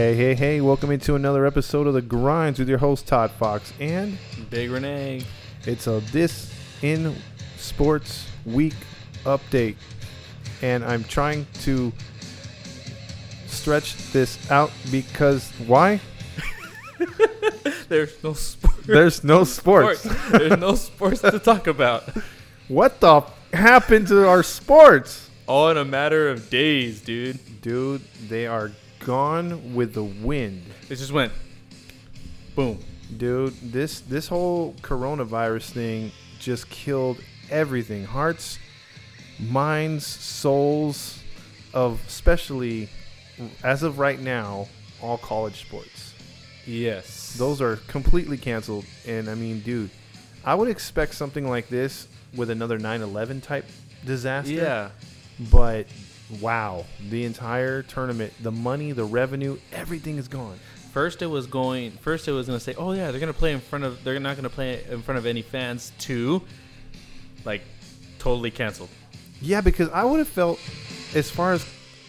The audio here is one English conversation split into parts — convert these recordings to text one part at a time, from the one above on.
Hey, hey, hey, welcome into another episode of The Grinds with your host, Todd Fox. And Big Renee. it's a This in Sports Week update. And I'm trying to stretch this out because why? There's no sports. There's no sports. There's no sports to talk about. What the f- happened to our sports? All in a matter of days, dude. Dude, they are gone with the wind. It just went boom. Dude, this this whole coronavirus thing just killed everything. Hearts, minds, souls of especially as of right now, all college sports. Yes. Those are completely canceled. And I mean, dude, I would expect something like this with another 9/11 type disaster. Yeah. But wow, the entire tournament, the money, the revenue, everything is gone. First it was going first it was gonna say, Oh yeah, they're gonna play in front of they're not gonna play in front of any fans too. Like totally canceled. Yeah, because I would have felt, as far as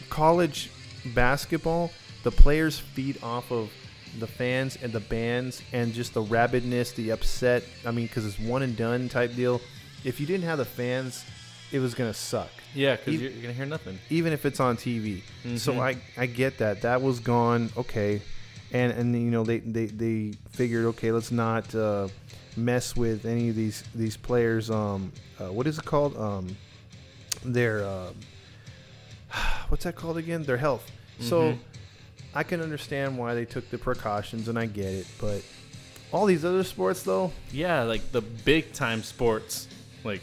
college basketball, the players feed off of the fans and the bands and just the rabidness, the upset. I mean, because it's one and done type deal. If you didn't have the fans, it was gonna suck, Yeah, because you're, you're gonna hear nothing. even if it's on TV. So Mhm. I I get that. That was gone. Okay, and and you know they they they figured okay, let's not uh, mess with any of these these players. Um, uh, what is it called? Um, their uh, what's that called again? Their health. So Mhm. I can understand why they took the precautions, and I get it. But all these other sports, though, Yeah, like the big time sports, like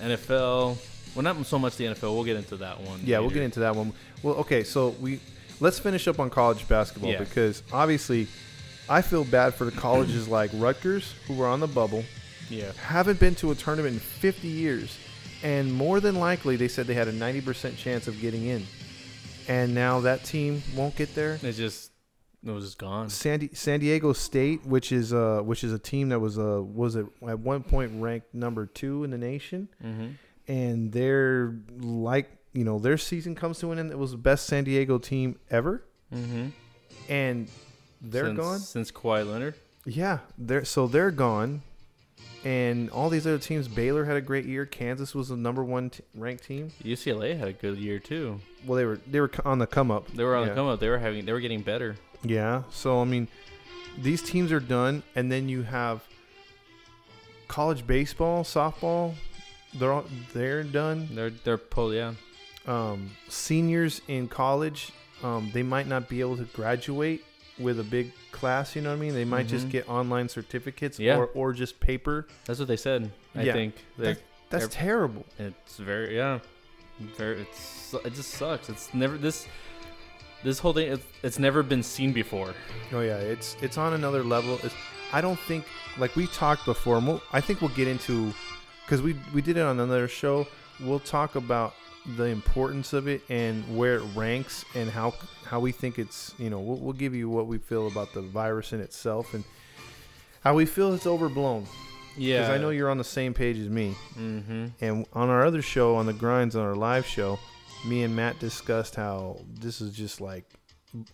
NFL. Well, not so much the NFL. We'll get into that one. yeah, we'll get into that one. Well, okay, so we let's finish up on college basketball Yeah. because obviously I feel bad for the colleges like Rutgers who were on the bubble, Yeah. haven't been to a tournament in 50 years, and more than likely they said they had a 90% chance of getting in, and now that team won't get there. It just it was just gone. San, Di- San Diego State, which is uh which is a team that was uh was at, at one point ranked number two in the nation, Mm-hmm. And they're like you know their season comes to an end. It was the best San Diego team ever, Mm-hmm. and they're since, gone. since Kawhi Leonard. Yeah, they're so they're gone, and all these other teams. Baylor had a great year. Kansas was the number one t- ranked team. UCLA had a good year too. Well, they were they were on the come up. They were on yeah. the come up. They were having. They were getting better. Yeah. So I mean, these teams are done, and then you have college baseball, softball. They're all, they're done. They're they're pulled. Yeah. Um, seniors in college, um, they might not be able to graduate with a big class. You know what I mean? They might just Mhm. get online certificates Yeah. or or just paper. That's what they said. I Yeah. think. That's Ev- terrible. it's very yeah. Very. It's it just sucks. It's never this. This whole thing. It's, it's never been seen before. Oh yeah, it's it's on another level. It's, I don't think like we talked before. We'll, I think we'll get into because we we did it on another show. We'll talk about the importance of it and where it ranks and how how we think it's you know we'll, we'll give you what we feel about the virus in itself and how we feel it's overblown. Yeah. Because I know you're on the same page as me. Mm-hmm. And on our other show, on the grinds, on our live show, me and Matt discussed how this is just like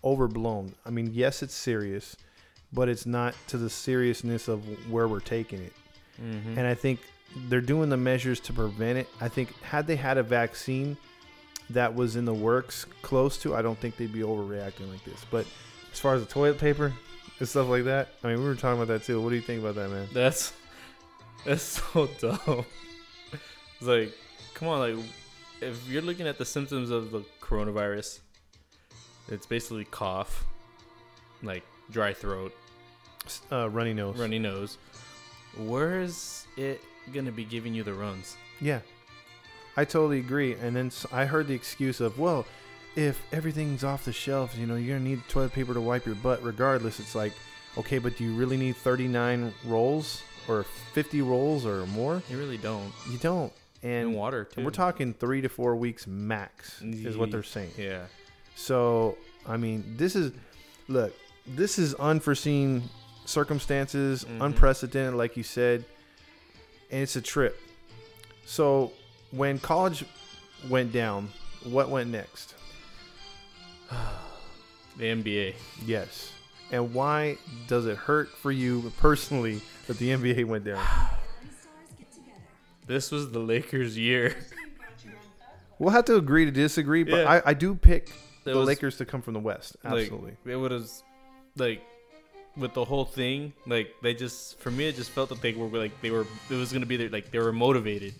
overblown. I mean, yes, it's serious, but it's not to the seriousness of where we're taking it. Mm-hmm. And I think they're doing the measures to prevent it. I think had they had a vaccine that was in the works close to, I don't think they'd be overreacting like this. But as far as the toilet paper and stuff like that, I mean, we were talking about that too. What do you think about that, man? That's that's so dumb. It's like, come on, like if you're looking at the symptoms of the coronavirus, it's basically cough, like dry throat, Uh, runny nose. runny nose. Where is it gonna be giving you the runs? Yeah, I totally agree. And then I heard the excuse of, well, if everything's off the shelves, you know, you're gonna need toilet paper to wipe your butt regardless. It's like, okay, but do you really need 39 rolls or 50 rolls or more? You really don't. You don't. And And, water too. and we're talking three to four weeks max, is what they're saying. Yeah. So, I mean, this is, look, this is unforeseen circumstances, Mhm. unprecedented, like you said, and it's a trip. So, when college went down, what went next? The NBA. Yes. And why does it hurt for you personally that the NBA went down? This was the Lakers' year. We'll have to agree to disagree, but Yeah. I, I do pick It the was- Lakers to come from the West. Like, Absolutely. it would have, like, with the whole thing, like they just for me, it just felt that they were like they were. It was gonna be there, like they were motivated.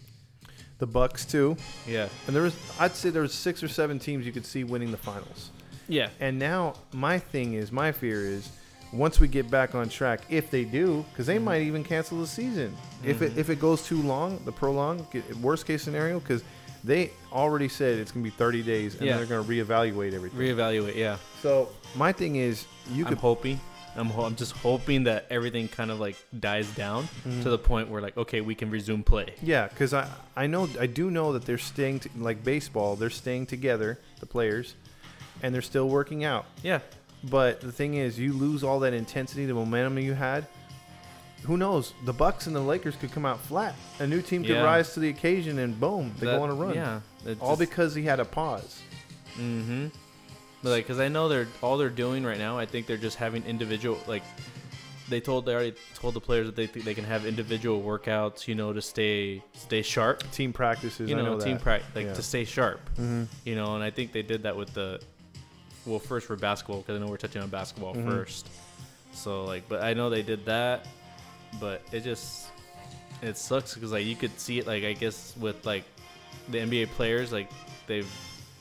the Bucks too. Yeah. And there was I'd say there was six or seven teams you could see winning the finals. Yeah. And now my thing is, my fear is, once we get back on track, if they do, because they mm-hmm. might even cancel the season. If it mm-hmm. if it goes too long, the prolong, worst case scenario, because they already said it's gonna be 30 days, and Yeah. they're gonna reevaluate everything. Reevaluate. Yeah. so my thing is, you I'm could hoping. I'm, ho- I'm just hoping that everything kind of like dies down Mm-hmm. to the point where like okay we can resume play. Yeah, because I I know I do know that they're staying t- like baseball. They're staying together, the players, and they're still working out. Yeah. But the thing is, you lose all that intensity, the momentum you had. Who knows? The Bucks and the Lakers could come out flat. A new team could Yeah. rise to the occasion, and boom, they That- go on a run. Yeah. all because he had a pause. Mm-hmm. But like, cause I know they're all they're doing right now. I think they're just having individual like. They told they already told the players that they think they can have individual workouts, you know, to stay stay sharp. Team practices, You I know, know team practice like Yeah. to stay sharp. hmm You know, and I think they did that with the. Well, first for basketball because I know we're touching on basketball Mhm. first. So like, but I know they did that, but it just it sucks because like you could see it like I guess with like the NBA players like they've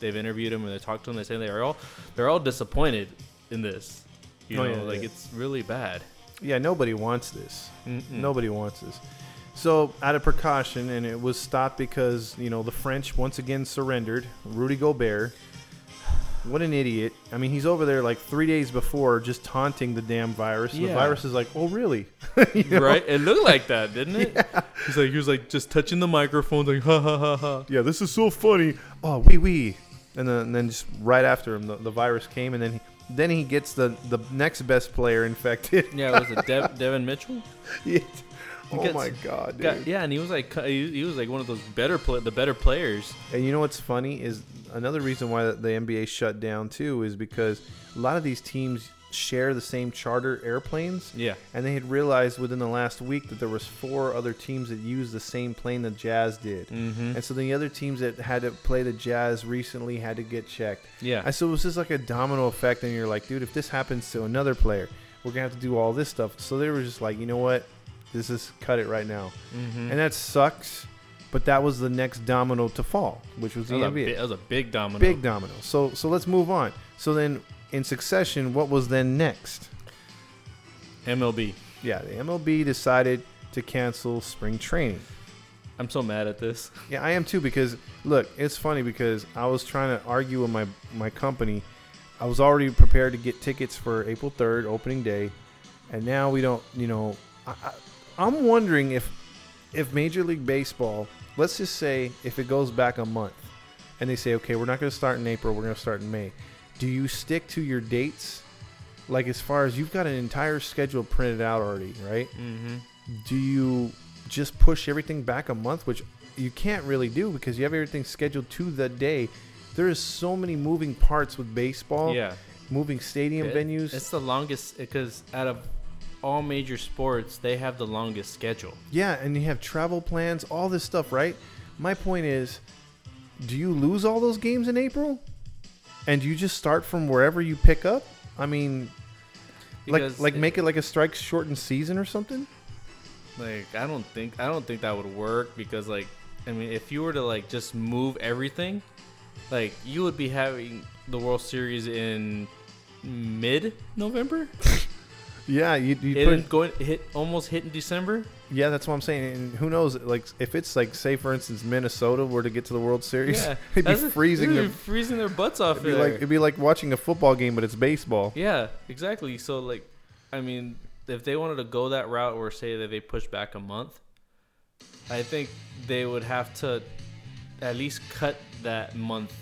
they've interviewed him and they talked to them. They say they're all they're all disappointed in this. You Oh, know, yeah, like yeah. it's really bad. Yeah, nobody wants this. Mm-mm. Nobody wants this. So, out of precaution, and it was stopped because you know the French once again surrendered. Rudy Gobert, what an idiot! I mean, he's over there like three days before, just taunting the damn virus. The virus is like, "Oh, really?" You know? Right? It looked like that, didn't it? yeah. He's like he was like just touching the microphone, like ha ha ha ha. Yeah, this is so funny. Oh, wee wee. And then, and then just right after him, the, the virus came, and then he, then he gets the the next best player infected. Yeah, was it Dev- Devin Mitchell? Yeah. He oh gets- my god, dude. Got- yeah, and he was like he, he was like one of those better play, the better players. And you know what's funny is another reason why the NBA shut down too is because a lot of these teams share the same charter airplanes. Yeah. And they had realized within the last week that there was four other teams that used the same plane the Jazz did. Mm-hmm. And so the other teams that had to play the Jazz recently had to get checked. Yeah. I so it was just like a domino effect, and you're like, dude, if this happens to another player, we're gonna have to do all this stuff. So they were just like, you know what, this is cut it right now, mm-hmm. and that sucks. But that was the next domino to fall, which was that, the was a NBA, bi- that was a big domino. big domino. So so let's move on. So then in succession, what was then next? MLB. Yeah, the MLB decided to cancel spring training. I'm so mad at this. Yeah, I am too because look, it's funny because I was trying to argue with my my company. I was already prepared to get tickets for April 3rd opening day, and now we don't. You know, I, I, I'm wondering if if Major League Baseball, let's just say if it goes back a month, and they say, okay, we're not going to start in April, we're going to start in May. Do you stick to your dates? Like as far as you've got an entire schedule printed out already, right? Mm-hmm. do you just push everything back a month, which you can't really do because you have everything scheduled to the day. There is so many moving parts with baseball, Yeah. moving stadium It- venues. It's the longest because out of all major sports, they have the longest schedule. yeah, and you have travel plans, all this stuff, right? My point is, do you lose all those games in April? And you just start from wherever you pick up? I mean, Because like like it- make it like a strike shortened season or something? Like I don't think I don't think that would work because like I mean if you were to like just move everything, like you would be having the World Series in mid November. Yeah, you you It put going hit almost hit in December. Yeah, that's what I'm saying. And who knows? Like, if it's like, say, for instance, Minnesota were to get to the World Series, Yeah, it'd be freezing. they'd Their, be freezing their butts off. it'd be like it'd be like watching a football game, but it's baseball. Yeah, exactly. So like, I mean, if they wanted to go that route, or say that they push back a month, I think they would have to at least cut that month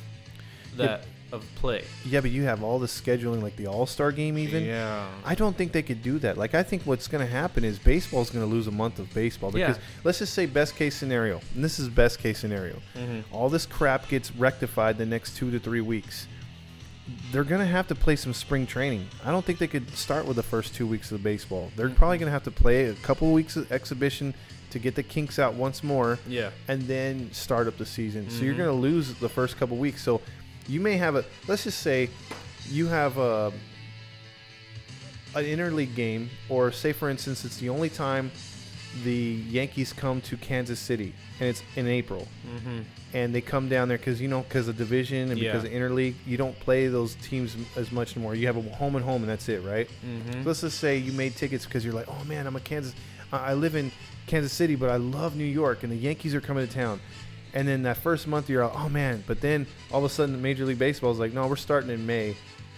that of play. Yeah, but you have all the scheduling, like the All Star game, even. Yeah. I don't think they could do that. Like, I think what's going to happen is baseball's going to lose a month of baseball because Yeah. let's just say best case scenario, and this is best case scenario. Mm-hmm. All this crap gets rectified the next two to three weeks. they're gonna have to play some spring training. I don't think they could start with the first two weeks of baseball. They're probably gonna have to play a couple of weeks of exhibition to get the kinks out once more, Yeah. and then start up the season. So you're Mhm. gonna lose the first couple weeks. So you may have a let's just say you have a an interleague game, or say for instance, it's the only time the Yankees come to Kansas City, and it's in April Mm-hmm. and they come down there because you know because of division and because Yeah. of interleague you don't play those teams as much anymore you have a home and home and that's it right Mm-hmm. so let's just say you made tickets because you're like oh man i'm a kansas i I live in kansas city but i love new york and the yankees are coming to town and then that first month you're like oh man but then all of a sudden major league baseball is like no we're starting in may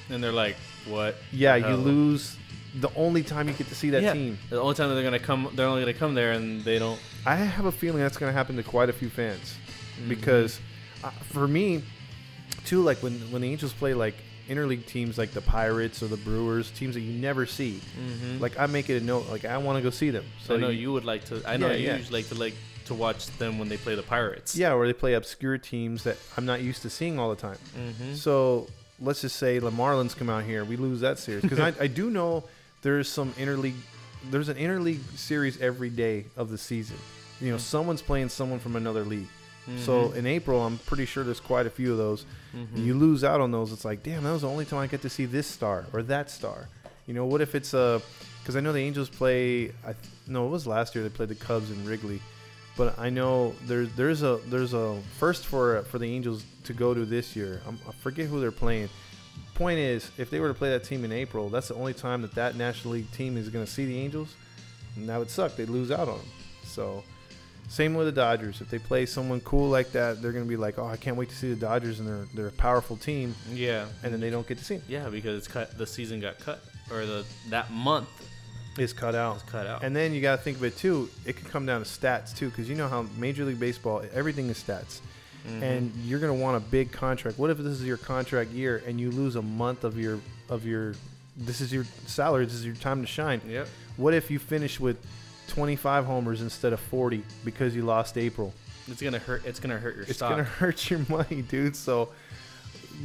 And they're like, what? yeah you lose the only time you get to see that Yeah. team The only time that they're gonna come, they're only gonna come there, and they don't. I have a feeling that's going to happen to quite a few fans Mhm. because uh, for me, too, like when when the Angels play like interleague teams like the Pirates or the Brewers, teams that you never see. Mm-hmm. Like I make it a note, like I want to go see them. So I know you would like to. I know Yeah, you yeah. usually like to like to watch them when they play the Pirates. yeah, or they play obscure teams that I'm not used to seeing all the time. Mm-hmm. So let's just say the Marlins come out here, we lose that series because I, I do know there's some interleague, there's an interleague series every day of the season. You know, someone's playing someone from another league. So in April, I'm pretty sure there's quite a few of those. Mhm. You lose out on those. It's like, damn, that was the only time I get to see this star or that star. You know, what if it's a? Because I know the Angels play. I th- no, it was last year they played the Cubs in Wrigley, but I know there's there's a there's a first for for the Angels to go to this year. I'm, I forget who they're playing. Point is, if they were to play that team in April, that's the only time that that National League team is going to see the Angels, and that would suck. They'd lose out on them. So. Same with the Dodgers. If they play someone cool like that, they're gonna be like, "Oh, I can't wait to see the Dodgers, and they're they're a powerful team." yeah, and then they don't get to see him. yeah, because it's cut. The season got cut, or the that month It's cut out. was cut out. And then you got to think of it too. It can come down to stats too, because you know how Major League Baseball, everything is stats, Mhm. and you're gonna want a big contract. What if this is your contract year and you lose a month of your of your this is your salary, this is your time to shine. yep, What if you finish with 25 homers instead of 40 because you lost April? it's gonna hurt. It's gonna hurt your stock. It's stock. gonna hurt your money, dude. So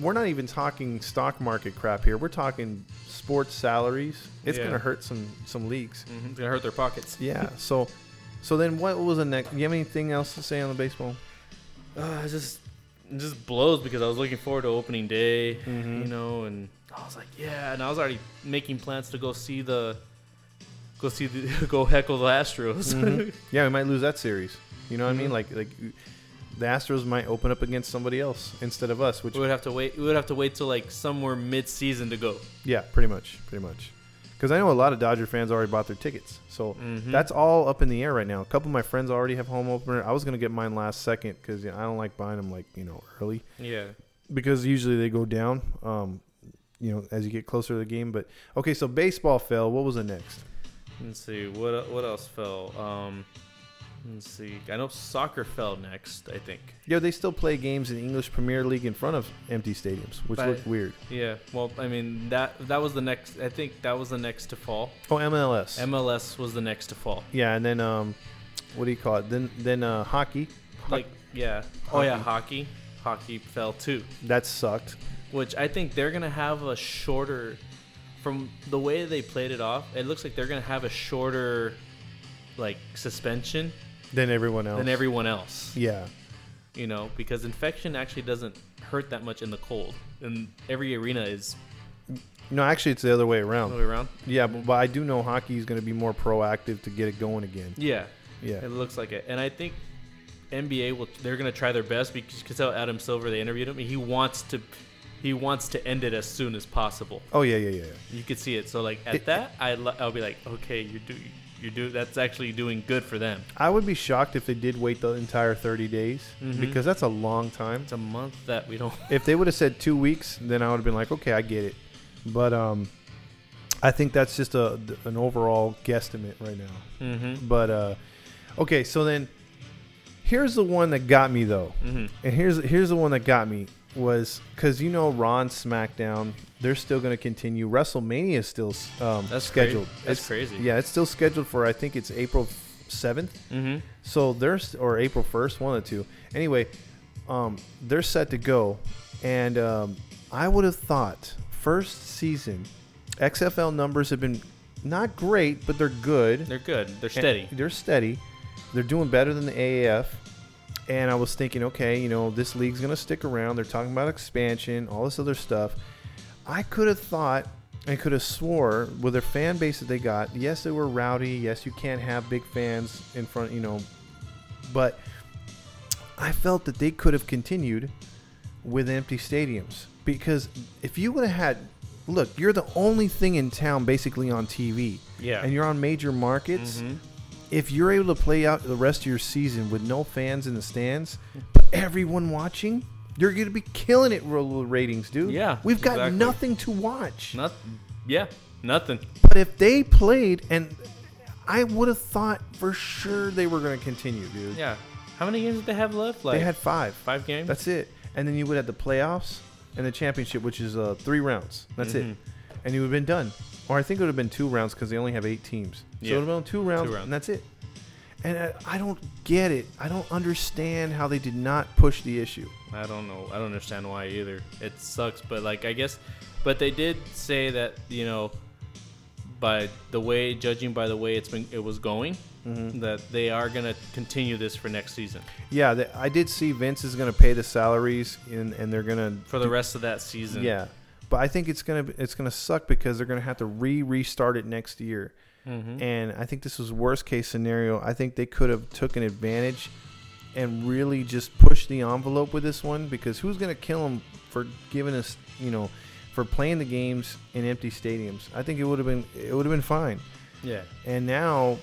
we're not even talking stock market crap here. We're talking sports salaries. It's Yeah. gonna hurt some some leagues. Mhm. It's gonna hurt their pockets. Yeah. So, so then what was the next? You have anything else to say on the baseball? Uh, it just it just blows because I was looking forward to opening day, Mhm. you know, and I was like, yeah, and I was already making plans to go see the go see the go heckle the Astros. Mhm. yeah, we might lose that series. You know what I mean? Mhm. Like like the Astros might open up against somebody else instead of us. Which we would have to wait. We would have to wait till like somewhere mid-season to go. yeah, pretty much, pretty much. Because I know a lot of Dodger fans already bought their tickets, so Mhm. that's all up in the air right now. A couple of my friends already have home opener. I was gonna get mine last second because you know, I don't like buying them like you know early. yeah. because usually they go down um you know as you get closer to the game but okay so baseball fell what was the next Let's see what what else fell. Um, let's see. I know soccer fell next. I think. yeah they still play games in english premier league in front of empty stadiums which But- looked weird Yeah. Well, I mean that that was the next. I think that was the next to fall. oh mls MLS was the next to fall. yeah and then um what do you call it then then uh hockey Like yeah. Oh yeah, hockey. Hockey fell too. that sucked Which I think they're gonna have a shorter. From the way they played it off, it looks like they're gonna have a shorter, like suspension than everyone else than everyone else. yeah You know, because infection actually doesn't hurt that much in the cold, and every arena is no actually it's the other way all around the way around. yeah but, but i do know hockey is going to be more proactive to get it going again Yeah, yeah It looks like it, and I think NBA will. They're gonna try their best because you can tell Adam Silver. They interviewed him. He wants to. He wants to end it as soon as possible. oh yeah yeah yeah yeah. You could see it. So like at It- that, I I'll be like, okay, you're do you're do that's actually doing good for them. I would be shocked if they did wait the entire 30 days Mhm. because that's a long time. It's a month that we don't. If they would have said two weeks, then I would have been like, okay, I get it. But um, I think that's just a an overall guesstimate right now. Mm-hmm. But uh, okay, so then here's the one that got me though, Mm-hmm. and here's here's the one that got me was because you know Raw SmackDown, they're still going to continue. WrestleMania is still um, That's scheduled. Crazy. That's It's- crazy. Yeah, it's still scheduled for I think it's April seventh. Mm-hmm. So there's or April first, one of the two. Anyway, um, they're set to go, and um, I would have thought first season, XFL numbers have been not great, but they're good. They're good. They're And steady. They're steady. They're doing better than the AAF. And I was thinking, okay, you know, this league's going to stick around. They're talking about expansion, all this other stuff. I could have thought and could have swore with their fan base that they got, yes, they were rowdy. Yes, you can't have big fans in front, you know. But I felt that they could have continued with empty stadiums because if you would have had, look, you're the only thing in town basically on TV yeah. and you're on major markets, Mhm. If you're able to play out the rest of your season with no fans in the stands, but everyone watching, you're going to be killing it with ratings, dude. Yeah, We've got exactly. nothing to watch. Not. Yeah. Nothing. But if they played, and I would have thought for sure they were going to continue, dude. Yeah. How many games did they have left? Like they had five. five games. That's it. And then you would have the playoffs and the championship, which is uh, three rounds. That's Mhm. it. And you would have been done. Or I think it would have been two rounds because they only have eight teams. So Yeah. it would have been two rounds, rounds. and that's it. And I, I don't get it. I don't understand how they did not push the issue. I don't know. I don't understand why either. It sucks, but like I guess, but they did say that you know, by the way, judging by the way it's been, it was going, Mm-hmm. that they are gonna continue this for next season Yeah, I did see Vince is going to pay the salaries, and, and they're going to for the rest of that season. Yeah, but I think it's gonna it's gonna suck because they're gonna have to re restart it next year. Hmm and I think this was worst case scenario. I think they could have taken advantage and really just pushed the envelope with this one because who's going to kill them for giving us, you know, for playing the games in empty stadiums? I think it would have been it would have been fine. Yeah. And now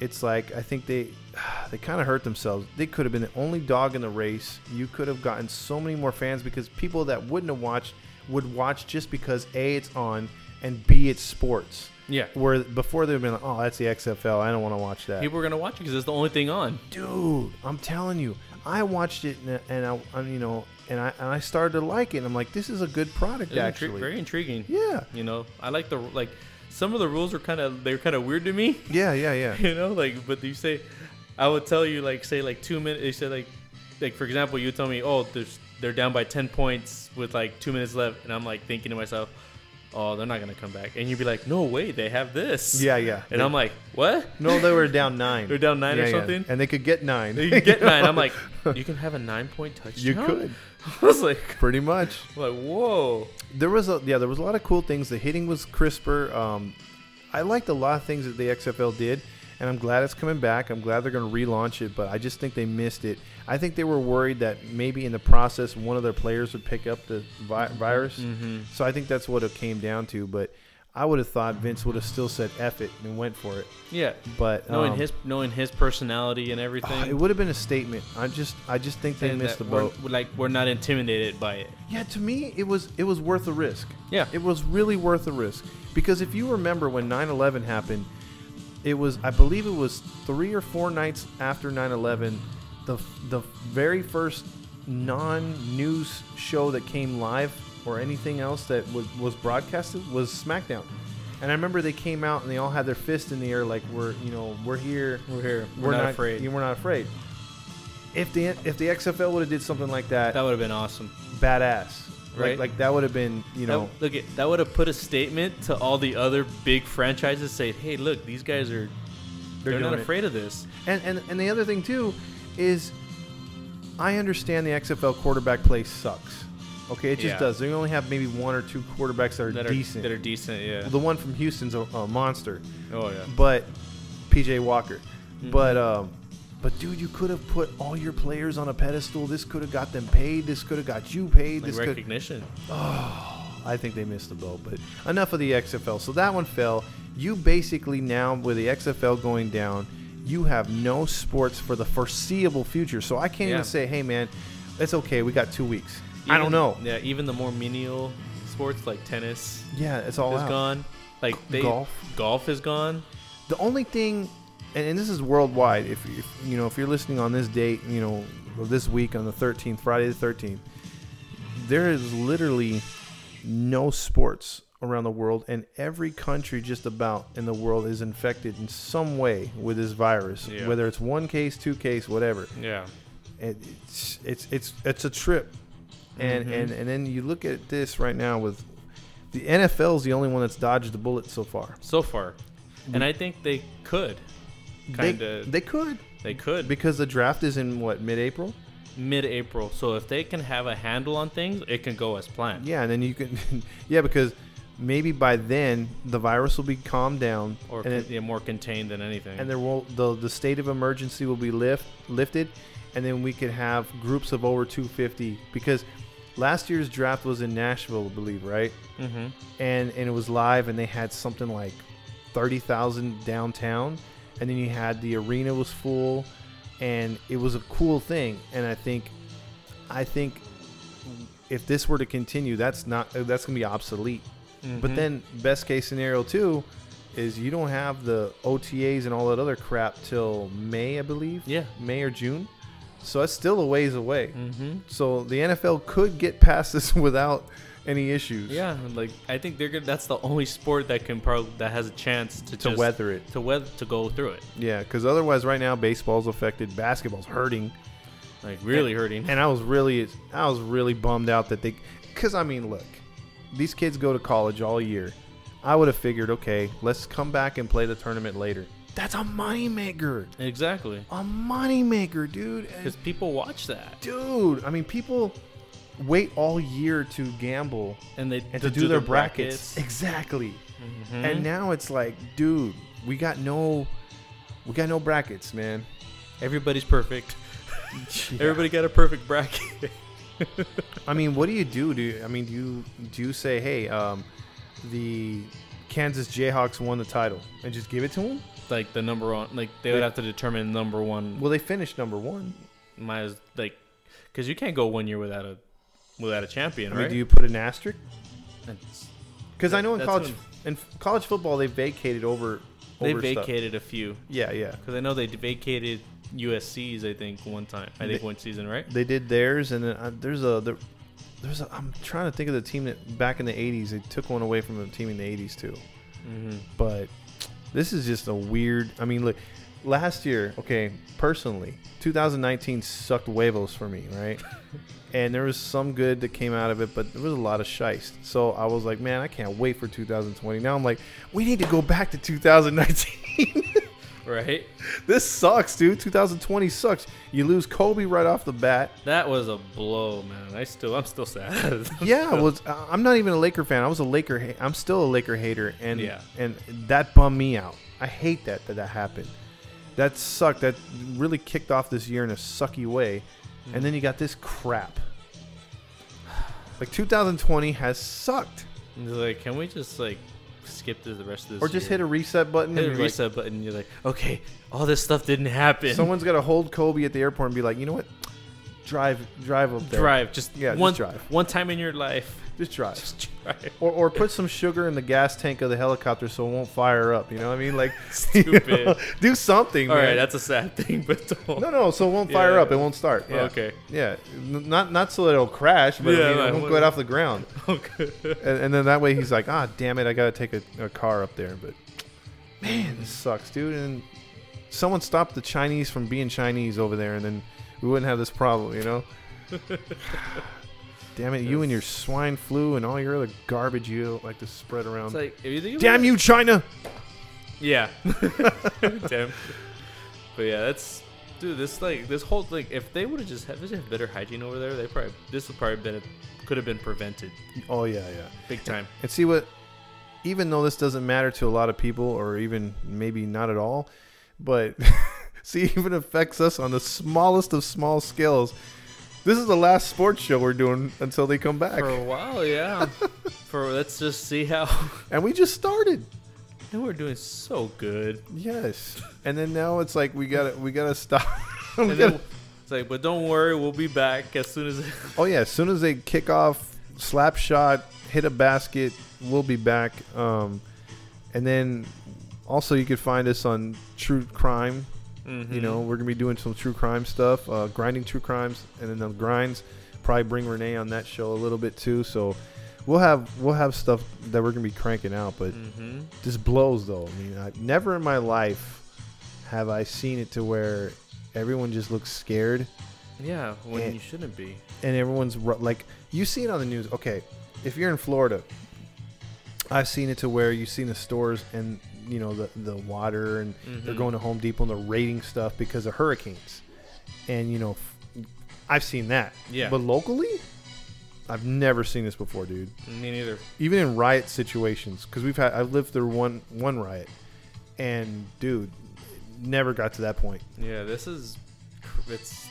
it's like I think they they kind of hurt themselves. They could have been the only dog in the race. You could have gotten so many more fans because people that wouldn't have watched would watch just because A it's on and B it's sports. Yeah. Where before they've been like, oh, that's the XFL. I don't want to watch that. People are gonna watch it because it's the only thing on. Dude, I'm telling you, I watched it and, and I, you know, and I and I started to like it. And I'm like, this is a good product, It's intri- actually. very intriguing. yeah, You know, I like the like. Some of the rules were kind of they're kind of weird to me. yeah, yeah, yeah. you know like but you say i would tell you like say like two minutes you said like like for example you tell me oh there's they're down by 10 points with like two minutes left and i'm like thinking to myself oh they're not gonna come back and you'd be like no way they have this Yeah, yeah. and i'm like what no, they were down nine. they're down nine or yeah. something and they could get nine. you get nine i'm like you can have a nine point touchdown you could, i was like pretty much. like whoa There was a yeah, there was a lot of cool things. The hitting was crisper. Um, I liked a lot of things that the XFL did, and I'm glad it's coming back. I'm glad they're going to relaunch it, but I just think they missed it. I think they were worried that maybe in the process one of their players would pick up the vi- virus. mm-hmm. So I think that's what it came down to. But I would have thought Vince would have still said "F it" and went for it. yeah But knowing um, his knowing his personality and everything it would have been a statement. I just I just think they missed the boat. we're like we're not intimidated by it Yeah, to me it was it was worth the risk. yeah It was really worth the risk because if you remember when 9/11 happened, it was I believe it was 3 or 4 nights after 9/11 the the very first non-news show that came live or anything else that was, was broadcasted was SmackDown. And I remember they came out and they all had their fist in the air like we're, you know, we're here. we're here we're, not, afraid We're not afraid. If the if the XFL would have did something like that, that would have been awesome badass. Right. Like, like that would have been, you know, that, look at that would have put a statement to all the other big franchises saying, "Hey, look, these guys are they're, doing not it. afraid of this." And, and and the other thing too is I understand the XFL quarterback play sucks. Okay, it just Yeah. does. They only have maybe one or two quarterbacks that are That are decent. That are decent, yeah. the one from Houston's a, a monster, Oh yeah. but PJ Walker. Mhm. But um, but dude, you could have put all your players on a pedestal. This could have got them paid. This could have got you paid. Like this could. recognition. Oh, I think they missed the boat, but enough of the XFL. So that one fell. You basically now, with the XFL going down, you have no sports for the foreseeable future. So I can't Yeah. even say, hey, man, it's okay. We got two weeks. I don't know. Yeah, even the more menial sports like tennis Yeah, it's all is out. gone. Like they, Golf. golf is gone. The only thing, and, and this is worldwide. If, if you know, if you're listening on this date, you know, this week on the 13th, Friday the 13th, there is literally no sports around the world, and every country just about in the world is infected in some way with this virus. Yeah. Whether it's one case, two case, whatever. Yeah. It, it's it's it's it's a trip. and Mhm. and and then you look at this right now with the NFL is the only one that's dodged the bullet so far. so far, and I think they could, kind They, of, they could they could because the draft is in what mid-April. mid-April. So if they can have a handle on things, it can go as planned. Yeah, and then you can, yeah, because maybe by then the virus will be calmed down, Or and, it, yeah, more contained than anything. and there will the the state of emergency will be lift lifted, and then we could have groups of over 250 because last year's draft was in Nashville, I believe, right? mm-hmm. And and it was live, and they had something like 30,000 downtown, and then you had the arena was full, and it was a cool thing, and I think, I think. If this were to continue, that's not that's gonna be obsolete. Mm-hmm. But then, best case scenario too, is you don't have the OTAs and all that other crap till May, I believe. yeah. May or June. So that's still a ways away. Mm-hmm. So the NFL could get past this without any issues. Yeah, like I think they're gonna. That's the only sport that can probably that has a chance to To just, weather it. to weather to go through it. Yeah, because otherwise, right now baseball's affected, basketball's hurting, Like really hurting. and I was really, I was really bummed out that they, because I mean, look, these kids go to college all year. I would have figured, okay, let's come back and play the tournament later. That's a moneymaker. exactly. a moneymaker, dude. Because people watch that dude, I mean, people wait all year to gamble and they and to, do, their brackets. Exactly. Mhm. And now it's like, dude, we got no, we got no brackets, man. everybody's perfect. Yeah. Everybody got a perfect bracket. I mean, what do you do? Do you, I mean, do you do you say, hey, um, the Kansas Jayhawks won the title, and just give it to them? like the number one, like they would have to determine number one. Well, they finished number one. Might as like, because you can't go one year without a without a champion, I mean, right? do you put an asterisk? Because I know in That's college, when- in college football, they vacated over. they over stuff. vacated a few Yeah, yeah. because I know they vacated USC's. I think one time. I think They- one season, right? They did theirs, and then uh, there's a there, there's a. I'm trying to think of the team that back in the '80s they took one away from the team in the '80s too. Mm-hmm. But this is just a weird. I mean, look, last year, okay, personally, 2019 sucked huevos for me, right? and there was some good that came out of it, but there was a lot of shiest. So I was like, man, I can't wait for 2020. Now I'm like, we need to go back to 2019. Right. this sucks, dude. 2020 sucks. You lose Kobe right off the bat. That was a blow, man. I still, I'm still sad. yeah, I was uh, I'm not even a Laker fan. I was a Laker. Ha- I'm still a Laker hater, and Yeah. and that bummed me out. I hate that that that happened. That sucked. That really kicked off this year in a sucky way, and then you got this crap. Like 2020 has sucked, It's like, can we just like skip to the rest of this? or just hit a reset button. hit and a be like- reset button. You're like, okay, all this stuff didn't happen. someone's got to hold Kobe at the airport and be like, you know what, drive drive up there, drive, just Yeah, just one drive. one time in your life, just drive. just drive. Or, or put some sugar in the gas tank of the helicopter so it won't fire up. You know what I mean? Like, Stupid. do something, All man. right, that's a sad thing, but don't. no, no, so it won't fire Yeah. up. It won't start. Yeah. Okay. Yeah, not not so that it'll crash, but Yeah, I mean, it won't go off the ground. Okay. And, and then that way he's like, ah, damn it, I gotta take a, a car up there. But man, this sucks, dude. And someone stopped the Chinese from being Chinese over there, and then we wouldn't have this problem, you know. Damn it, you and your swine flu and all your other garbage you like to spread around. It's like, if you think Damn about you, China! it- Yeah. Damn. But yeah, that's dude. This like this whole like if they would have just had, just had better hygiene over there, they probably this would probably been could have been prevented Oh yeah, yeah. big time. And see what, even though this doesn't matter to a lot of people, or even maybe not at all, but see, even affects us on the smallest of small scales. This is the last sports show we're doing until they come back, For a while, yeah. For let's just see how. and we just started. And we're doing so good. Yes, and then now it's like we gotta we gotta stop. We then gotta- it's like, but don't worry, we'll be back as soon as. oh yeah, as soon as they kick off, slap shot, hit a basket, we'll be back. Um, and then also you could find us on True Crime You know, we're gonna be doing some true crime stuff, uh, grinding true crimes, and then the grinds. Probably bring Renee on that show a little bit too. So we'll have we'll have stuff that we're gonna be cranking out. But Mm-hmm. this blows though. I mean, I, never in my life have I seen it to where everyone just looks scared Yeah, when And- you shouldn't be. and everyone's like you see it on the news okay if you're in florida i've seen it to where you see in the stores and you know the, the water and they're Mhm. going to home depot and they're raiding stuff because of hurricanes and you know f- i've seen that Yeah. but locally i've never seen this before dude Me neither. even in riot situations because we've had i've lived through one one riot and dude never got to that point Yeah, this is. It's.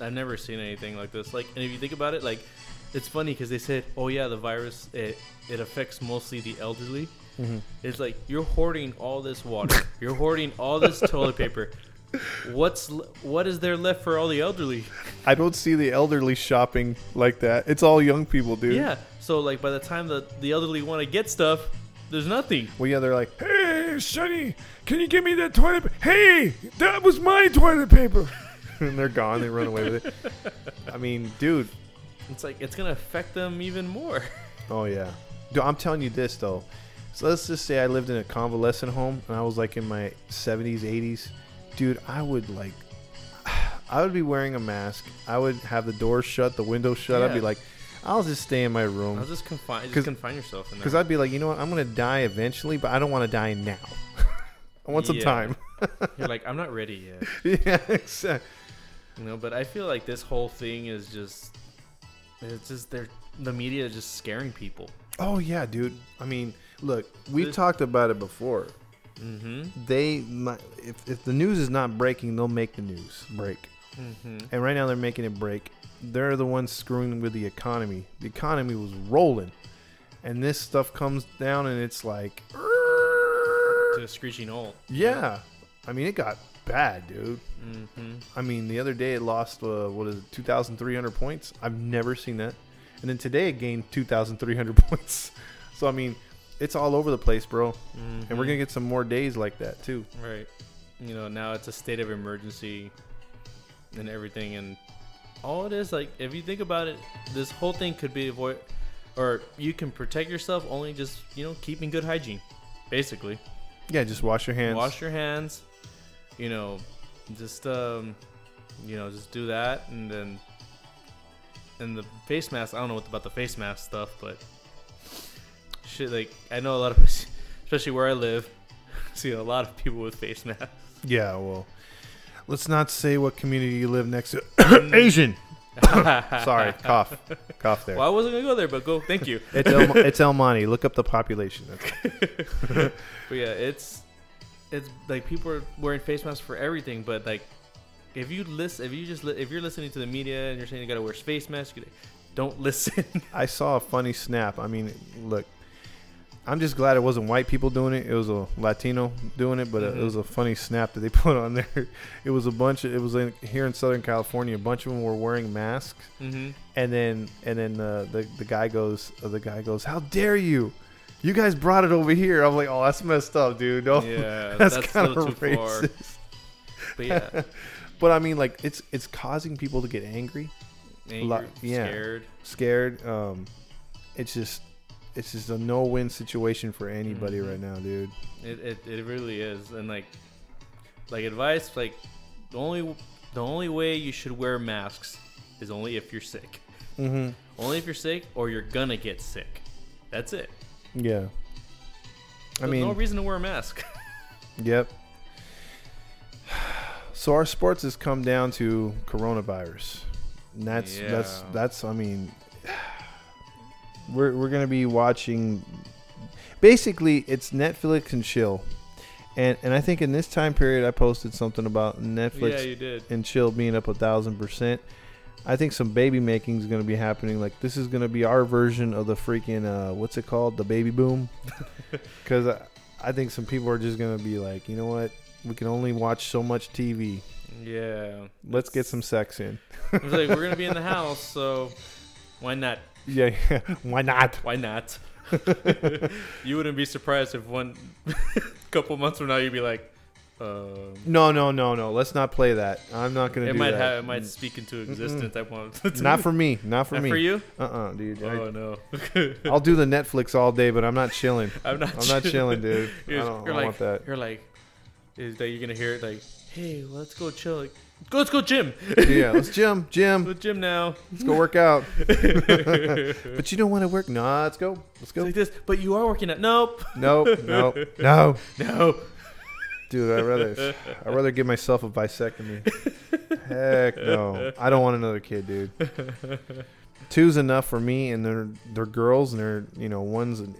I've never seen anything like this. Like, and if you think about it, like, it's funny because they said, "Oh yeah, the virus it it affects mostly the elderly." Mm-hmm. It's like you're hoarding all this water, you're hoarding all this toilet paper. What's what is there left for all the elderly? i don't see the elderly shopping like that it's all young people dude Yeah. So like by the time the the elderly want to get stuff, there's nothing. Well, yeah, they're like, Hey, Sonny, can you give me that toilet? Pa- hey, that was my toilet paper. and they're gone. They run away with it. I mean, dude. It's like it's gonna affect them even more. Oh yeah. Dude, I'm telling you this though. So let's just say I lived in a convalescent home and I was like in my 70s, 80s. Dude, I would like, I would be wearing a mask. I would have the doors shut, the windows shut. I'd be like, I'll just stay in my room. I'll just confine, just confine yourself in there. because I'd be like, you know what? I'm gonna die eventually, but I don't want to die now. I want some Yeah. time. You're like, I'm not ready yet. yeah, exactly. You know, but I feel like this whole thing is just it's just they're the media is just scaring people. Oh yeah, dude. I mean, look, we've This- talked about it before. Mm-hmm. They, might, if if the news is not breaking, they'll make the news break. Mm-hmm. And right now they're making it break. They're the ones screwing with the economy. The economy was rolling, and this stuff comes down, and it's like, To a screeching halt. yeah. I mean, it got bad, dude. Mm-hmm. I mean, the other day it lost uh, what is it, two thousand three hundred points. I've never seen that. And then today it gained two thousand three hundred points. So I mean, it's all over the place, bro. And we're gonna get some more days like that too. right. You know, now it's a state of emergency and everything, and all it is like if you think about it, this whole thing could be avoid, or you can protect yourself only just you know keeping good hygiene, basically. Yeah, just wash your hands. wash your hands you know just um you know just do that and then and the face mask i don't know what about the face mask stuff but shit like i know a lot of especially where i live see a lot of people with face masks Yeah, well, let's not say what community you live next to. Asian. Sorry, cough, cough there. well i wasn't gonna go there but go thank you It's El, it's El Monte. Look up the population. But yeah it's it's like people are wearing face masks for everything but like if you listen if you just li- if you're listening to the media and you're saying you gotta wear face masks don't listen I saw a funny snap. I mean, look, I'm just glad it wasn't white people doing it. It was a Latino doing it, but uh it Mhm. was a funny snap that they put on there. It was a bunch. Of, it was in, here in Southern California. A bunch of them were wearing masks, mm-hmm. and then and then uh, the the guy goes, uh, the guy goes, "How dare you! You guys brought it over here." I'm like, "Oh, that's messed up, dude. No, Yeah, that's, that's, kind of too far. racist." But yeah, But I mean, like, it's it's causing people to get angry, angry, Lot- yeah. scared. scared. Um, it's just it's just a no-win situation for anybody Mhm. right now, dude. It, it it really is, and like like advice, like the only the only way you should wear masks is only if you're sick. Mm-hmm. Only if you're sick or you're gonna get sick. That's it. Yeah. I There's mean, no reason to wear a mask. yep. So our sports has come down to coronavirus, and that's that's that's. I mean, we're we're gonna be watching. Basically, it's Netflix and chill, and and I think in this time period, I posted something about Netflix yeah, you did. and chill being up a thousand percent. I think some baby making is going to be happening. Like this is going to be our version of the freaking uh, what's it called, the baby boom. Because I, I think some people are just going to be like, you know what, we can only watch so much TV. Yeah. Let's get some sex in. Like we're gonna be in the house, so why not? Yeah, yeah. why not? Why not? you wouldn't be surprised if one couple months from now you'd be like, um, No, no, no, no. Let's not play that. I'm not to it do might that. have it might speak into existence. I want not for me. Not for Not me. for you. Uh, uh dude. I- Oh no, I'll do the Netflix all day, but I'm not chilling. I'm not. I'm not chilling, dude. I You're, don't, I don't like, want that. You're like, is that you're gonna hear it like, hey, let's go chill. Like, Go, let's go gym. yeah, let's gym, gym. Go gym now. Let's go work out. but you don't want to work? Nah, let's go. Let's It's go. like this, but you are working out. Nope. Nope, nope, no. No. Dude, I'd rather I'd rather give myself a vasectomy. Heck no. I don't want another kid, dude. Two's enough for me and they're they're girls and they're you know, one's an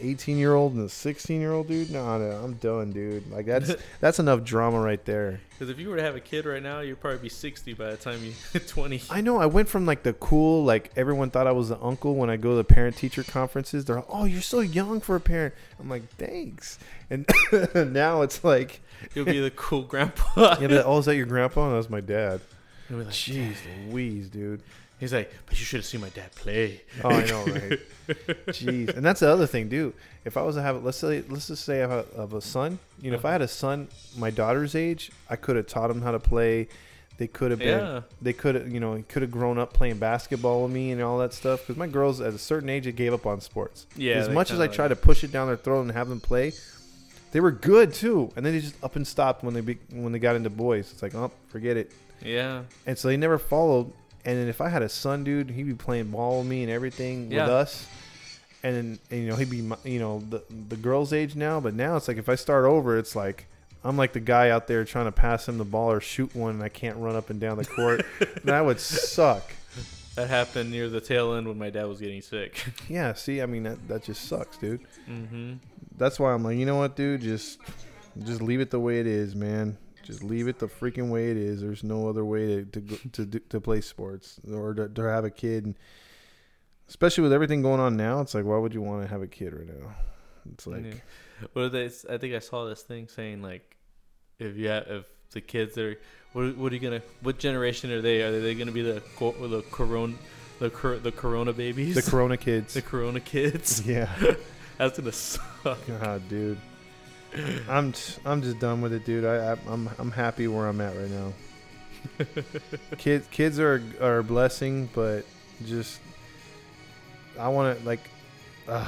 eighteen year old and a sixteen year old dude. No, no, I'm done, dude. Like that's that's enough drama right there. Because if you were to have a kid right now, you'd probably be 60 by the time you 20. I know I went from like the cool, like everyone thought I was the uncle when I go to the parent teacher conferences. They're like, Oh, you're so young for a parent. I'm like, Thanks. And now it's like You'll be the cool grandpa. yeah, but, oh, is that your grandpa? That was my dad. Like, Jeez Louise, dude. He's like, but you should have seen my dad play. Oh, I know, right? Jeez, and that's the other thing, dude. If I was to have, let's say, let's just say I have a, of a son. You know, if I had a son my daughter's age, I could have taught him how to play. They could have been, Yeah. they could have, you know, could have grown up playing basketball with me and all that stuff. Because my girls, at a certain age, they gave up on sports. Yeah, As much as I like- tried to push it down their throat and have them play, they were good too. And then they just up and stopped when they be, when they got into boys. It's like, oh, forget it. Yeah. And so they never followed. And then if I had a son, dude, he'd be playing ball with me and everything Yeah. with us. And then and, you know he'd be my- you know the the girl's age now, but now it's like if I start over, it's like I'm like the guy out there trying to pass him the ball or shoot one, and I can't run up and down the court. that would suck. That happened near the tail end when my dad was getting sick. Yeah, see, I mean that that just sucks, dude. mm-hmm. That's why I'm like, you know what, dude, just just leave it the way it is, man. Just leave it the freaking way it is. There's no other way to to go- to, to play sports or to, to have a kid. And especially with everything going on now, it's like, why would you want to have a kid right now? It's like, Yeah. What are they? I think I saw this thing saying like, if you have, if the kids are, what, what are you gonna? What generation are they? Are they gonna be the the corona, the cor- the corona babies, the Corona kids. the corona kids? yeah, That's gonna suck. God, dude. I'm t- I'm just done with it, dude. I, I I'm I'm happy where I'm at right now. kids kids are are a blessing, but just I want to like uh,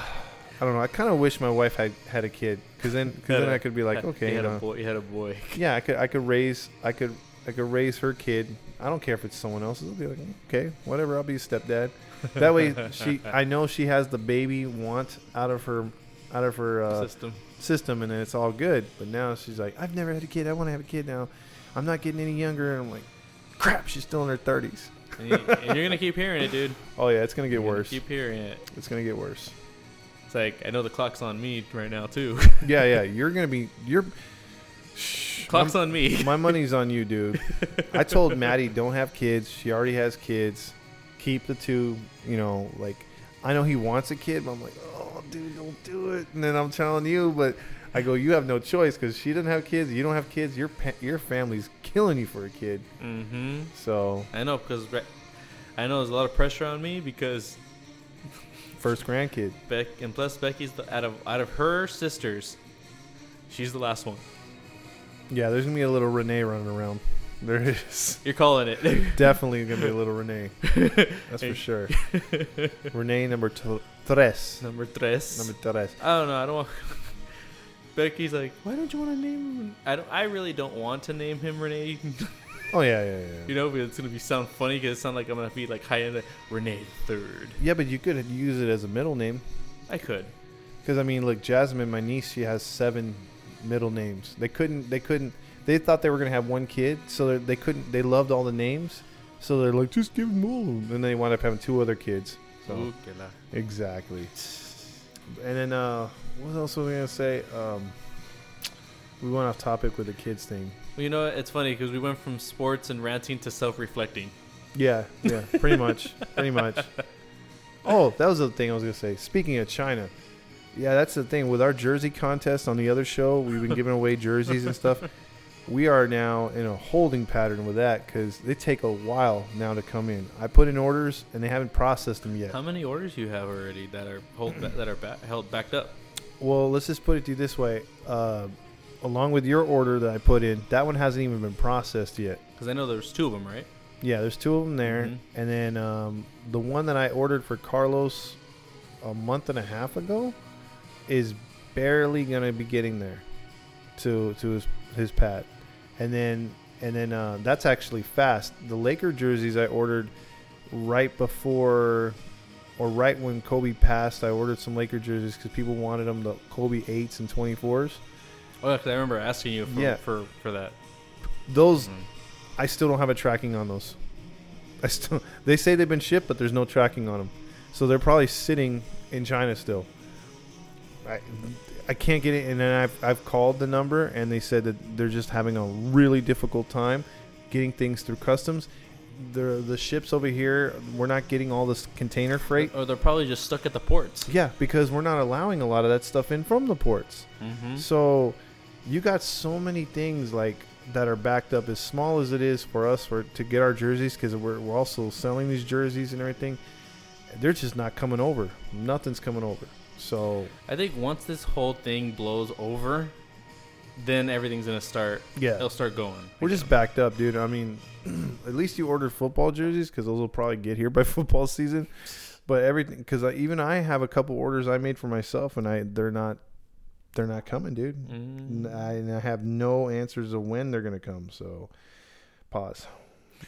I don't know. I kind of wish my wife had had a kid because then cause then a- I could be like, okay, you had a boy. You had a boy. yeah, I could I could raise I could I could raise her kid. I don't care if it's someone else's. I'll be like, okay, whatever. I'll be a stepdad. That way, she I know she has the baby want out of her out of her uh, system. system and then it's all good. But now she's like, I've never had a kid. I want to have a kid now. I'm not getting any younger. And I'm like, crap, she's still in her 30s. and, you, and you're gonna keep hearing it, dude. Oh, yeah, it's going to get You're gonna worse. Keep hearing it. It's going to get worse. It's like I know the clock's on me right now too. Yeah, yeah. You're going to be, you're, shh. clock's my, on me. my money's on you, dude. I told Maddie, don't have kids. She already has kids. Keep the two, you know, like, I know he wants a kid, but I'm like, oh, dude, don't do it. And then I'm telling you, but I go, you have no choice because she doesn't have kids. You don't have kids. Your pa- your family's killing you for a kid. mm-hmm. So I know because I know there's a lot of pressure on me because first grandkid. Beck and plus Becky's the, out of out of her sisters, she's the last one. Yeah, there's gonna be a little Renee running around. There is You're calling it. definitely gonna be a little Renee. That's for sure. Renee number t- tres. Number tres. Number tres. I don't know. I don't want. Becky's like, why don't you want to name him? I don't. I really don't want to name him Renee. Oh yeah, yeah, yeah. you know, but it's gonna be sound funny because it sound like I'm gonna be like high end Renee third. Yeah, but you could use it as a middle name. I could. Because I mean, look, Jasmine, my niece, she has seven middle names. They couldn't. They couldn't. They thought they were gonna have one kid, so they- they couldn't. They loved all the names, so they're like, just give them all. And then they wound up having two other kids. So Ooh, exactly. And then uh, what else was I gonna say? Um, we went off topic with the kids thing. Well, you know, what? it's funny because we went from sports and ranting to self-reflecting. Yeah, yeah, pretty much, pretty much. Oh, that was the thing I was gonna say. Speaking of China, yeah, that's the thing with our jersey contest on the other show. We've been giving away jerseys and stuff. We are now in a holding pattern with that because they take a while now to come in. I put in orders and they haven't processed them yet. How many orders you have already that are hold ba- that are ba- held backed up? Well, let's just put it to you this way. Uh, along with your order that I put in, that one hasn't even been processed yet. Because I know there's two of them, right? Yeah, there's two of them there, Mhm. and then um, the one that I ordered for Carlos a month and a half ago is barely gonna be getting there to to his his pad, and then and then uh, that's actually fast. The Laker jerseys I ordered right before or right when Kobe passed. I ordered some Laker jerseys because people wanted them, the Kobe eights and twenty fours. Oh, because I remember asking you for Yeah. for, for that. Those Mm. I still don't have a tracking on those. I still they say they've been shipped, but there's no tracking on them, so they're probably sitting in China still. I I can't get it, and then I've I've called the number, and they said that they're just having a really difficult time getting things through customs. The the ships over here, we're not getting all this container freight. Or they're probably just stuck at the ports. Yeah, because we're not allowing a lot of that stuff in from the ports. Mm-hmm. So you got so many things like that are backed up as small as it is for us for to get our jerseys because we're, we're also selling these jerseys and everything they're just not coming over nothing's coming over so I think once this whole thing blows over, then everything's gonna start. yeah It'll start going. we're just backed up dude i mean at least you ordered football jerseys because those will probably get here by football season but everything because I, even i have a couple orders i made for myself and i they're not they're not coming dude Mm. I, I have no answers of when they're gonna come. So, pause.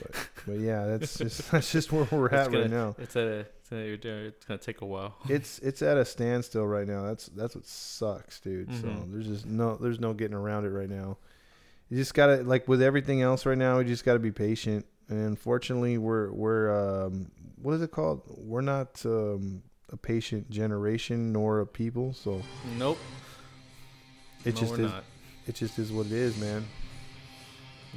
But, but yeah, that's just that's just where we're It's at gonna- right now. It's a. A, it's gonna take a while. It's it's at a standstill right now. That's that's what sucks, dude. So Mhm. there's just no there's no getting around it right now. You just gotta like with everything else right now. We just gotta be patient. And unfortunately, we're we're um what is it called? We're not um, a patient generation nor a people. So Nope. it no, just we're is. not. It just is what it is, man.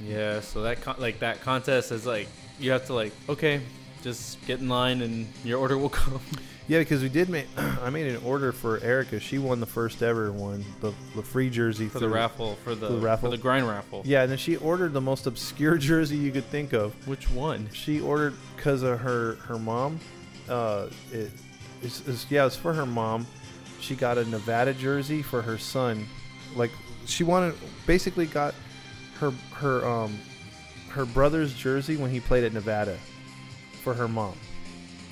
Yeah. So that con- like that contest is like you have to like okay, just get in line and your order will come. Yeah, because we did make. I made an order for Erica. She won the first ever one, the the free jersey for the raffle for the, the raffle? for the grind raffle. Yeah, and then she ordered the most obscure jersey you could think of. Which one? She ordered because of her her mom. Uh, it, it's, it's yeah, it's for her mom. She got a Nevada jersey for her son. Like she wanted, basically got her her um her brother's jersey when he played at Nevada for her mom.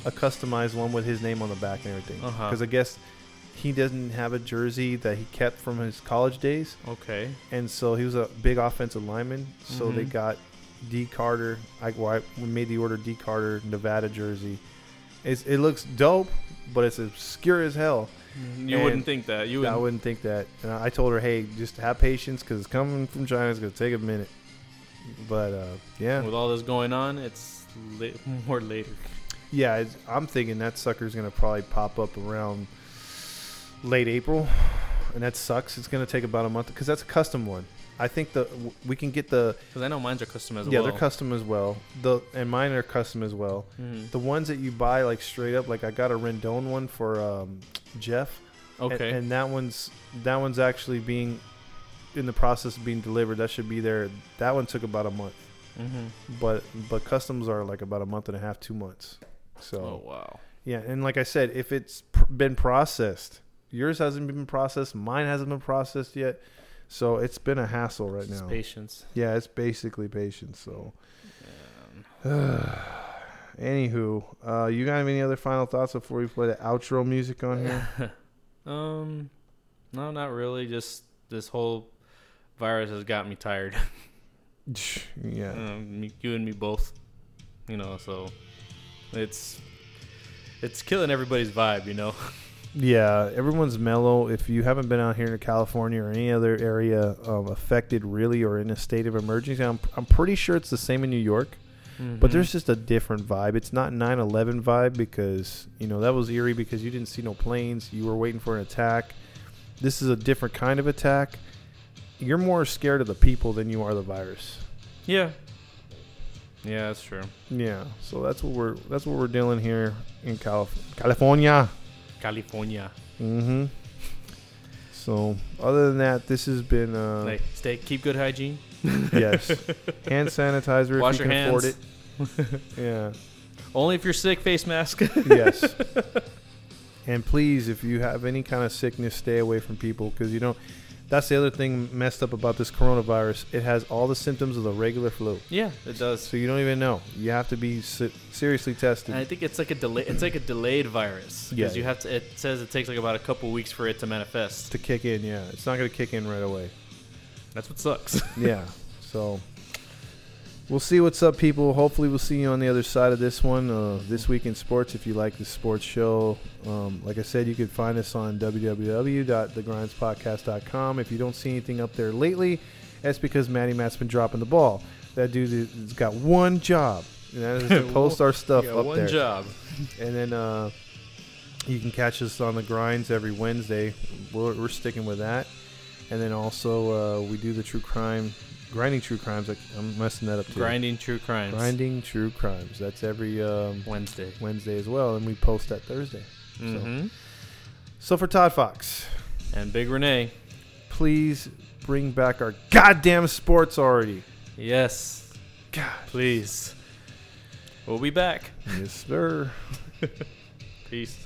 A customized one with his name on the back and everything. Uh-huh. Because I guess he doesn't have a jersey that he kept from his college days Okay. and so he was a big offensive lineman. So they Mhm. got D Carter. I, well, I we made the order D Carter Nevada jersey. It's, it looks dope, but it's obscure as hell. You And wouldn't think that. You I would. wouldn't think that. And I told her, hey, just have patience because it's coming from China. It's gonna take a minute. But uh, yeah, With all this going on, it's la- more later. yeah, I'm thinking that sucker's gonna probably pop up around late April, and that sucks. It's gonna take about a month because that's a custom one. I think the we can get the Because I know mine's are custom as yeah, well. they're custom as well. The and mine are custom as well. Mhm. The ones that you buy like straight up, like I got a Rendon one for um, Jeff. and- Okay. And, that one's that one's actually being in the process of being delivered. That should be there. That one took about a month, hmm but but customs are like about a month and a half, two months. So Oh wow. yeah, and like I said, if it's pr- been processed, yours hasn't been processed, mine hasn't been processed yet. So it's been a hassle right Just now. patience. Yeah, it's basically patience. So. Anywho, uh, you got any other final thoughts before we play the outro music on here? um, no, not really. Just this whole virus has got me tired. yeah, um, me, you and me both. You know, so it's it's killing everybody's vibe. You know. yeah. Everyone's mellow. If you haven't been out here in California or any other area um, affected, really, or in a state of emergency, I'm I'm pretty sure it's the same in New York. But Mhm. there's just a different vibe. It's not 9/11 vibe because you know that was eerie because you didn't see no planes. You were waiting for an attack. This is a different kind of attack. You're more scared of the people than you are the virus. yeah. Yeah, that's true. Yeah, so that's what we're that's what we're dealing here in Calif- California. California. Mm-hmm. So other than that, this has been uh, stay, keep good hygiene. yes, hand sanitizer Wash if you your can afford hands. it. Yeah. Only if you're sick. Face mask. yes. And please, if you have any kind of sickness, stay away from people because you don't. That's the other thing messed up about this coronavirus. It has all the symptoms of the regular flu, yeah, it does. so you don't even know. You have to be se- seriously tested. And I think it's like a delay. It's like a delayed virus because Yeah. you have to. It says it takes like about a couple weeks for it to manifest. to kick in, yeah, it's not going to kick in right away. That's what sucks. yeah. So We'll see what's up, people. Hopefully, we'll see you on the other side of this one. Uh, this week in sports. If you like the sports show, um, like I said, you can find us on www.thegrindspodcast.com. If you don't see anything up there lately, that's because Matty Matt's been dropping the ball. That dude has got one job, and that is to post our stuff up one there. job. And then uh, you can catch us on the grinds every Wednesday. We're, we're sticking with that. And then also uh, we do the true crime, grinding true crimes. Like, I'm messing that up too. Grinding true crimes. Grinding true crimes. That's every um, Wednesday. Wednesday as well, and we post that Thursday. hmm So for Todd Fox, And Big Renee. please bring back our goddamn sports already. Yes. God, Please. We'll be back. yes, sir. Peace.